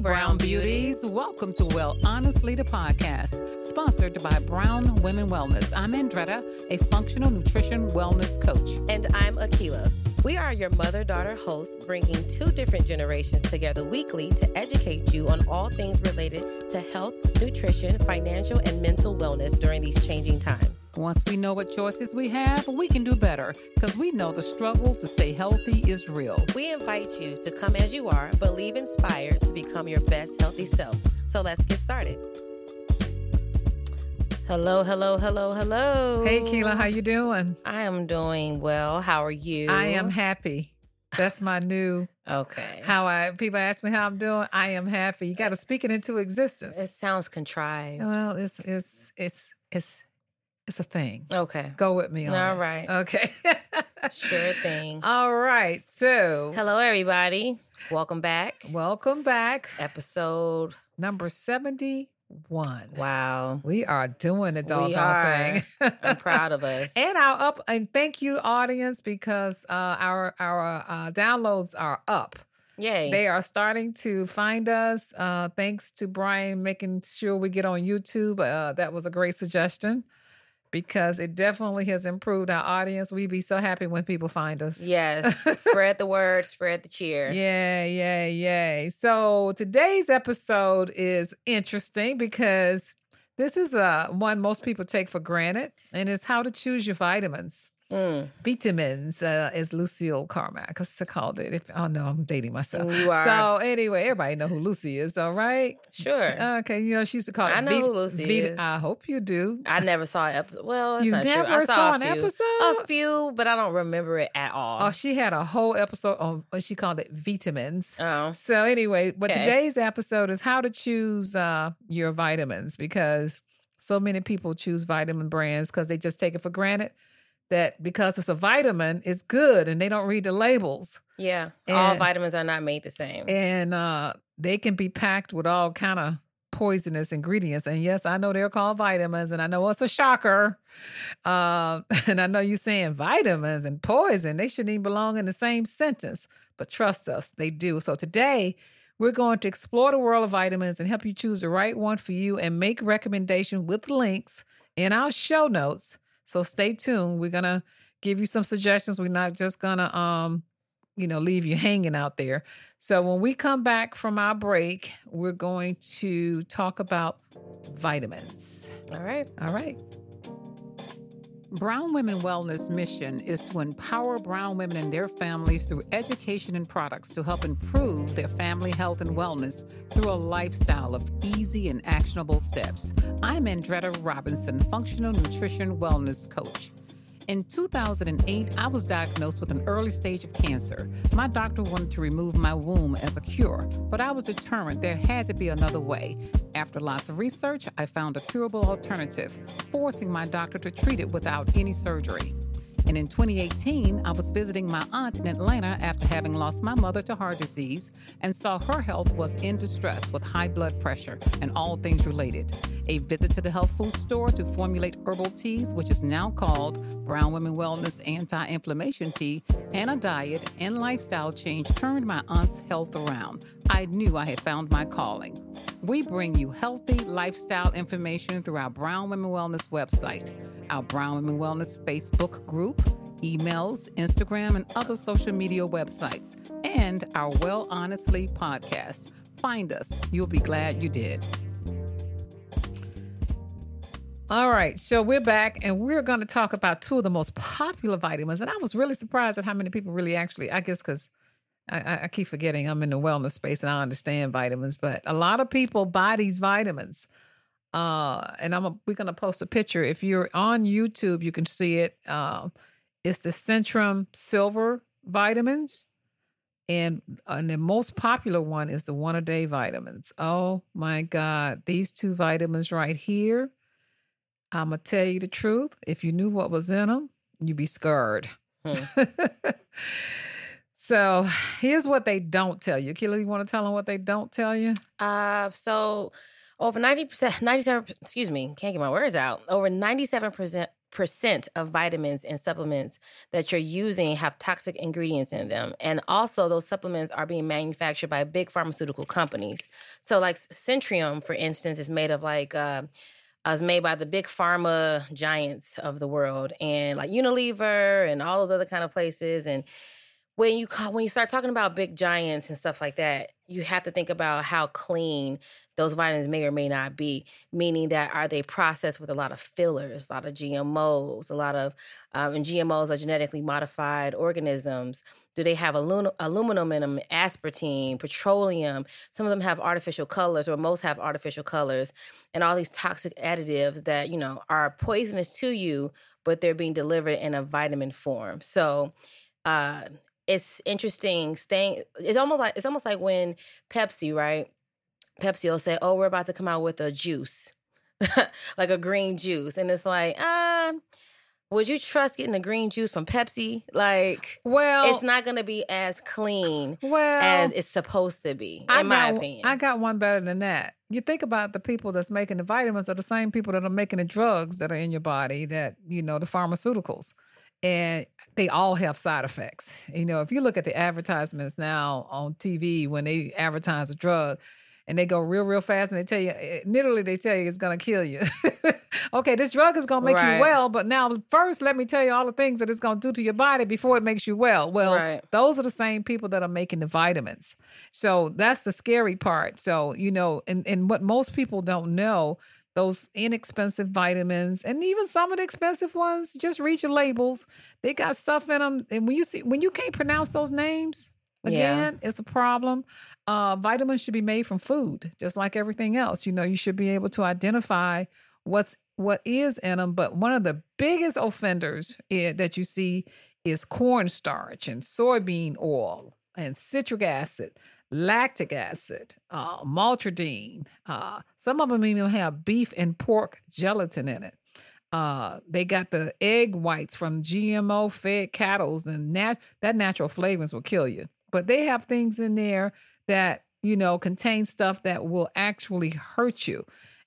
Brown Beauties. Welcome to Well Honestly, the podcast, sponsored by Brown Women Wellness. I'm Andretta, a functional nutrition wellness coach. And I'm Akila. We are your mother daughter hosts, bringing two different generations together weekly to educate you on all things related to health, nutrition, financial, and mental wellness during these changing times. Once we know what choices we have, we can do better because we know the struggle to stay healthy is real. We invite you to come as you are, but leave inspired to become your best healthy self. So let's get started. Hello, hello, hello, hello. Hey, Keela, how you doing? I am doing well. How are you? I am happy. That's my new okay. How I people ask me how I'm doing. I am happy. You got to speak it into existence. It sounds contrived. Well, it's it's it's it's it's a thing. Okay. Go with me on All it. Okay. Sure thing. All right. So, Hello, everybody. Welcome back. welcome back. Episode. Number 71. Wow. We are doing the doggone are. thing. I'm proud of us. And our up and thank you audience because uh, our our uh, downloads are up. Yay. They are starting to find us. Uh, thanks to Brian making sure we get on YouTube. Uh, that was a great suggestion because it definitely has improved our audience. We'd be so happy when people find us. yes. spread the word, spread the cheer. Yeah, yeah, yeah. So today's episode is interesting because this is uh, one most people take for granted, and it's how to choose your vitamins. Mm. Vitamins, uh, as Lucille Carmack has called it. If oh no, I'm dating myself. You are. So anyway, everybody know who Lucy is, all right? Sure. Okay, you know she used to call it. I know Vit- who Lucy Vit- is. I hope you do. I never saw an episode. Well, You not never true. I saw, saw an episode? A few, but I don't remember it at all. Oh, she had a whole episode on. what She called it vitamins. Oh. So anyway, but Okay. today's episode is how to choose uh, your vitamins because so many people choose vitamin brands because they just take it for granted that because it's a vitamin, it's good, and they don't read the labels, Yeah. all vitamins are not made the same. and uh, they can be packed with all kind of poisonous ingredients. And yes, I know they're called vitamins, and I know it's a shocker. Uh, and I know you're saying vitamins and poison; they shouldn't even belong in the same sentence. But trust us, they do. So today. We're going to explore the world of vitamins and help you choose the right one for you and make recommendations with links in our show notes. So stay tuned. We're gonna give you some suggestions. We're not just gonna um, you know, leave you hanging out there. So when we come back from our break, we're going to talk about vitamins. all right. All right. Brown Women Wellness mission is to empower brown women and their families through education and products to help improve their family health and wellness through a lifestyle of easy and actionable steps. I'm Andretta Robinson, functional nutrition wellness coach. In 2008, I was diagnosed with an early stage of cancer. My doctor wanted to remove my womb as a cure, but I was determined there had to be another way. After lots of research, I found a curable alternative, forcing my doctor to treat it without any surgery. And in 2018, I was visiting my aunt in Atlanta after having lost my mother to heart disease and saw her health was in distress with high blood pressure and all things related. A visit to the health food store to formulate herbal teas, which is now called Brown Women Wellness Anti Inflammation Tea, and a diet and lifestyle change turned my aunt's health around. I knew I had found my calling. We bring you healthy lifestyle information through our Brown Women Wellness website, our Brown Women Wellness Facebook group, emails, Instagram, and other social media websites, and our Well Honestly podcast. Find us. You'll be glad you did. All right, so we're back and we're going to talk about two of the most popular vitamins. And I was really surprised at how many people really actually, I guess, because I- I, keep forgetting I'm in the wellness space and I understand vitamins, but a lot of people buy these vitamins. Uh, and I'm a, we're going to post a picture. If you're on YouTube, you can see it. Uh, it's the Centrum Silver vitamins. And, and the most popular one is the one a day vitamins. Oh my God. These two vitamins right here. I'm going to tell you the truth. If you knew what was in them, you'd be scared. Hmm. so here's what they don't tell you. Kayla, you want to tell them what they don't tell you? Uh, so over 90%, 97, excuse me, can't get my words out. Over 97%, percent of vitamins and supplements that you're using have toxic ingredients in them. And also those supplements are being manufactured by big pharmaceutical companies. So like Centrum for instance is made of like uh, is made by the big pharma giants of the world and like unilever and all those other kind of places. And when you when you start talking about big giants and stuff like that, you have to think about how clean those vitamins may or may not be. Meaning that are they processed with a lot of fillers, a lot of GMOs, a lot of um, and GMOs are genetically modified organisms. Do they have aluminum, aluminum in them, aspartame, petroleum? Some of them have artificial colors, or most have artificial colors, and all these toxic additives that you know are poisonous to you, but they're being delivered in a vitamin form. So uh, it's interesting staying it's almost like it's almost like when Pepsi, right? Pepsi will say, "Oh, we're about to come out with a juice." like a green juice and it's like, um would you trust getting a green juice from Pepsi? Like, well, it's not going to be as clean well, as it's supposed to be, in I my got, opinion. I got one better than that. You think about the people that's making the vitamins are the same people that are making the drugs that are in your body that, you know, the pharmaceuticals. And they all have side effects. You know, if you look at the advertisements now on TV when they advertise a drug and they go real, real fast and they tell you, eh, literally, they tell you it's going to kill you. okay, this drug is going to make Right. you well, but now first let me tell you all the things that it's going to do to your body before it makes you well. Well, Right. those are the same people that are making the vitamins. So that's the scary part. So, you know, and, and what most people don't know, those inexpensive vitamins and even some of the expensive ones, just read your labels. They got stuff in them. And when you see when you can't pronounce those names, Yeah. again, it's a problem. Uh, vitamins should be made from food, just like everything else. You know, you should be able to identify what's what is in them. But one of the biggest offenders i- that you see is cornstarch and soybean oil and citric acid, lactic acid, uh. Uh, some of them even have beef and pork gelatin in it. Uh, they got the egg whites from GMO fed cattles, and nat- that natural flavors will kill you. But they have things in there that you know contain stuff that will actually hurt you.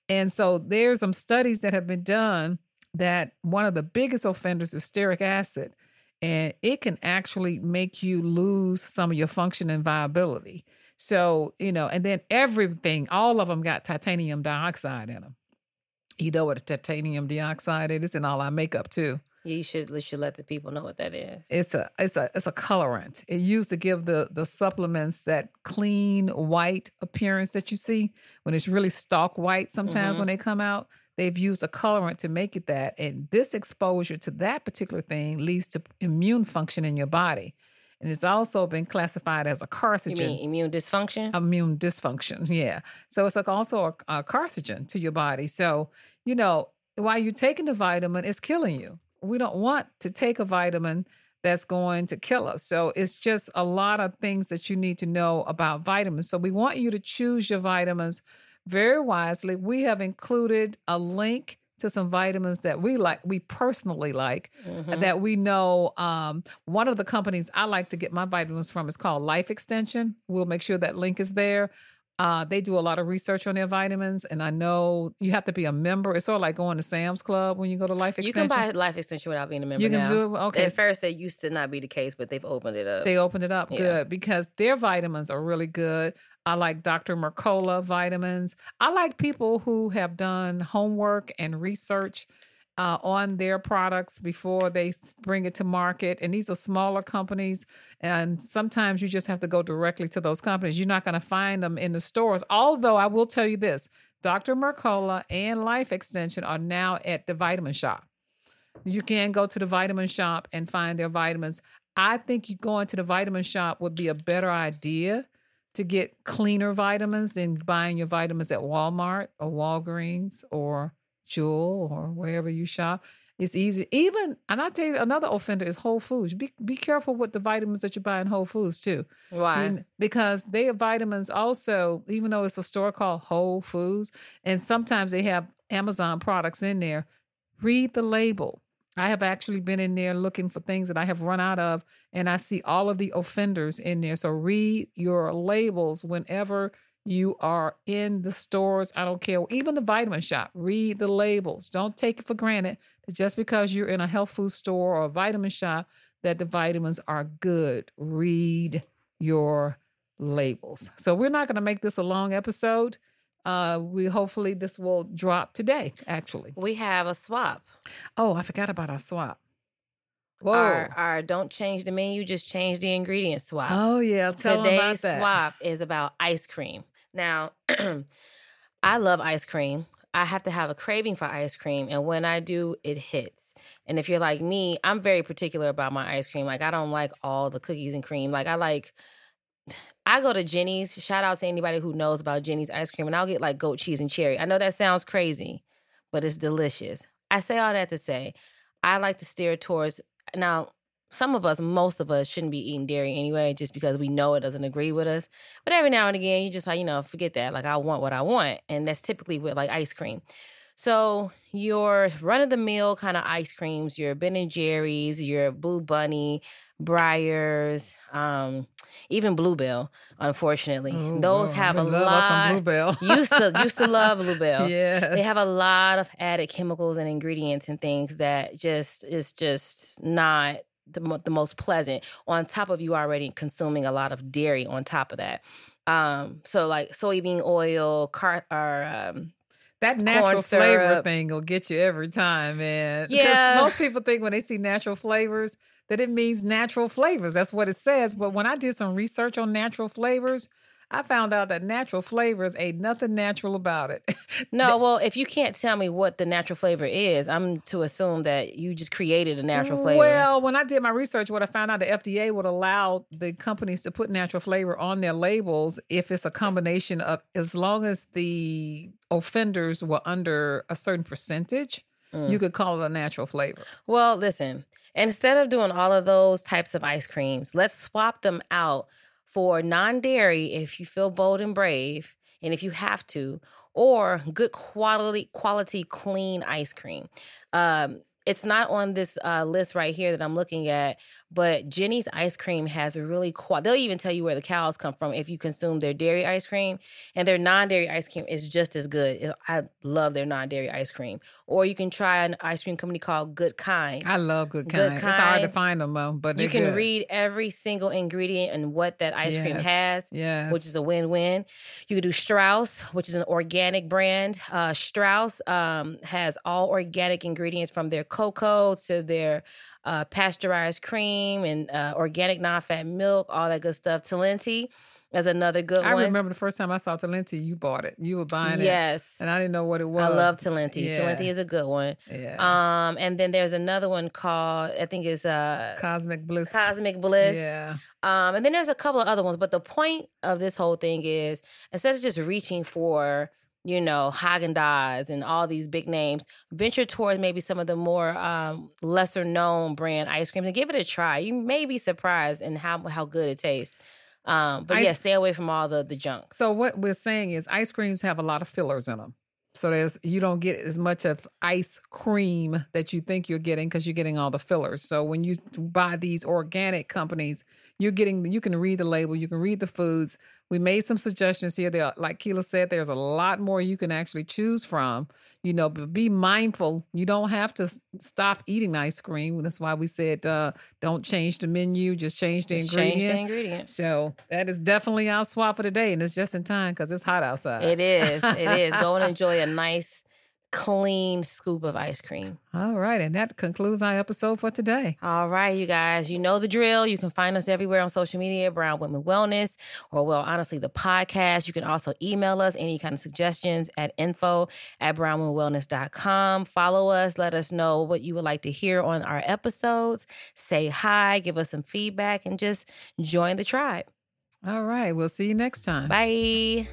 And so there's some studies that have been done that one of the biggest offenders is stearic acid, and it can actually make you lose some of your function and viability. So, you know, and then everything, all of them got titanium dioxide in them. You know what titanium dioxide is? It's in all our makeup too. you should you should let the people know what that is. It's a it's a it's a colorant. It used to give the the supplements that clean white appearance that you see when it's really stalk white. Sometimes Mhm. when they come out, they've used a colorant to make it that. And this exposure to that particular thing leads to immune function in your body, and it's also been classified as a You carcinogen mean immune dysfunction? immune dysfunction. Yeah. So it's like also a, a carcinogen to your body. So, you know, while you're taking the vitamin, it's killing you. We don't want to take a vitamin that's going to kill us. So it's just a lot of things that you need to know about vitamins. So we want you to choose your vitamins very wisely. We have included a link to some vitamins that we like, we personally like, Mhm. that we know um, one of the companies I like to get my vitamins from is called Life Extension. We'll make sure that link is there. Uh, they do a lot of research on their vitamins, and I know you have to be a member. It's sort of like going to Sam's Club when you go to Life Extension. You can buy life extension without being a member You can now. do it. Okay, At first, it used to not be the case, but they've opened it up. they opened it up Yeah. good because their vitamins are really good. I like Dr. Mercola vitamins. I like people who have done homework and research uh, on their products before they bring it to market. And these are smaller companies. And sometimes you just have to go directly to those companies. You're not going to find them in the stores. Although I will tell you this Dr. Mercola and Life Extension are now at the vitamin shop. You can go to the vitamin shop and find their vitamins. I think you going to the vitamin shop would be a better idea to get cleaner vitamins than buying your vitamins at Walmart or Walgreens or Jewel or wherever you shop. It's easy. Even and I tell you another offender is Whole Foods. Be be careful with the vitamins that you buy in Whole Foods too. Why? And- because they have vitamins also, even though it's a store called Whole Foods, and sometimes they have Amazon products in there. Read the label. I have actually been in there looking for things that I have run out of, and I see all of the offenders in there. So read your labels whenever you are in the stores. I don't care. Even the vitamin shop, read the labels. Don't take it for granted that just because you're in a health food store or a vitamin shop that the vitamins are good. Read your labels. So we're not going to make this a long episode. Uh, we hopefully this will drop today. Actually, We have a swap. oh, I forgot about our swap. Whoa. Our, our don't change the menu, just change the ingredient swap. oh yeah, tell Today's swap is about ice cream. Now, I love ice cream. I have to have a craving for ice cream, and when I do, it hits. And if you're like me, I'm very particular about my ice cream. Like I don't like all the cookies and cream. Like I like I go to Jeni's. Shout out to anybody who knows about Jeni's ice cream, and I'll get like goat cheese and cherry. I know that sounds crazy, but it's delicious. I say all that to say, I like to steer towards now. Some of us, most of us, shouldn't be eating dairy anyway, just because we know it doesn't agree with us. But every now and again, you just like you know, forget that. Like I want what I want, and that's typically with like ice cream. So your run of the mill kind of ice creams, your Ben and Jerry's, your Blue Bunny, Breyers, um, even Bluebell. Unfortunately, Oh, those have a We love us some lot. Bluebell. used to used to love Bluebell. Yeah, They have a lot of added chemicals and ingredients and things that just is just not the, mo- the most pleasant. On top of you already consuming a lot of dairy on top of that. Um, so like soybean oil, car or um, that natural flavor thing will get you every time, man. Yeah. Because most people think when they see natural flavors that it means natural flavors. That's what it says. But when I did some research on natural flavors, I found out that natural flavors ain't nothing natural about it. no. Well, if you can't tell me what the natural flavor is, I'm to assume that you just created a natural flavor. Well, when I did my research, what I found out the FDA would allow the companies to put natural flavor on their labels if it's a combination of as long as the offenders were under a certain percentage, Mm. you could call it a natural flavor. Well, listen, instead of doing all of those types of ice creams, let's swap them out for non dairy if you feel bold and brave and if you have to, or good quality, quality, clean ice cream. Um, it's not on this uh, list right here that I'm looking at, but Jeni's ice cream has really qual. They'll even tell you where the cows come from if you consume their dairy ice cream, and their non-dairy ice cream is just as good. I love their non-dairy ice cream. Or you can try an ice cream company called Good Kind. I love good Good kind. It's hard to find them though, but You can good. read every single ingredient and what that ice cream has Yes. which is a win-win. You could do Straus, which is an organic brand. Uh, Straus um, has all organic ingredients from their cocoa to their uh, pasteurized cream and uh, organic non-fat milk, all that good stuff. Talenti is another good I one. I remember the first time I saw Talenti, you bought it. You were buying it. Yes, And I didn't know what it was. I love Talenti. Yeah. Talenti is a good one. Yeah. Um, and then there's another one called I think it's uh, Cosmic Bliss. Cosmic Bliss. Yeah. Um, and then there's a couple of other ones, but the point of this whole thing is instead of just reaching for, you know, Haagen Dazs and all these big names, venture towards maybe some of the more um, lesser known brand ice creams and give it a try. You may be surprised in how how good it tastes. Um, but Ice- yeah, stay away from all the the junk. So what we're saying is ice creams have a lot of fillers in them. So there's you don't get as much of ice cream that you think you're getting because you're getting all the fillers. So when you buy these organic companies, you're getting you can read the label, you can read the foods. We made some suggestions here. There, like Keela said, there's a lot more you can actually choose from. You know, but be mindful. You don't have to stop eating ice cream. That's why we said uh, don't change the menu, just change the Just change ingredient. the ingredients. So that is definitely our swap for today, and it's just in time because it's hot outside. It is. It is. Go and enjoy a nice, clean scoop of ice cream. All right, and that concludes our episode for today. All right, you guys, you know the drill. You can find us everywhere on social media, Brown Women Wellness, or well, honestly, the podcast. You can also email us any kind of suggestions at info at brownwomenwellness.com. Follow us, let us know what you would like to hear on our episodes. Say hi, give us some feedback, and just join the tribe. All right, we'll see you next time. Bye.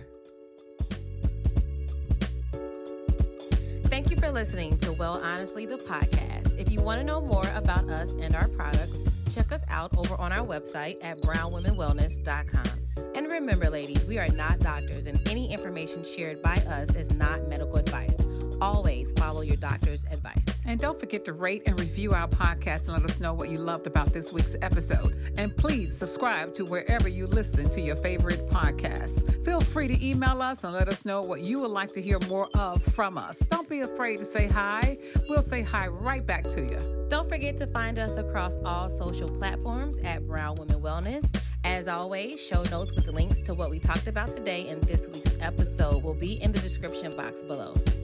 For listening to Well Honestly, the podcast. If you want to know more about us and our products, check us out over on our website at brownwomenwellness.com. And remember, ladies, we are not doctors, and any information shared by us is not medical advice. Always follow your doctor's advice. And don't forget to rate and review our podcast and let us know what you loved about this week's episode. And please subscribe to wherever you listen to your favorite podcasts. Feel free to email us and let us know what you would like to hear more of from us. Don't be afraid to say hi. We'll say hi right back to you. Don't forget to find us across all social platforms at Brown Women Wellness. As always, show notes with the links to what we talked about today in this week's episode will be in the description box below.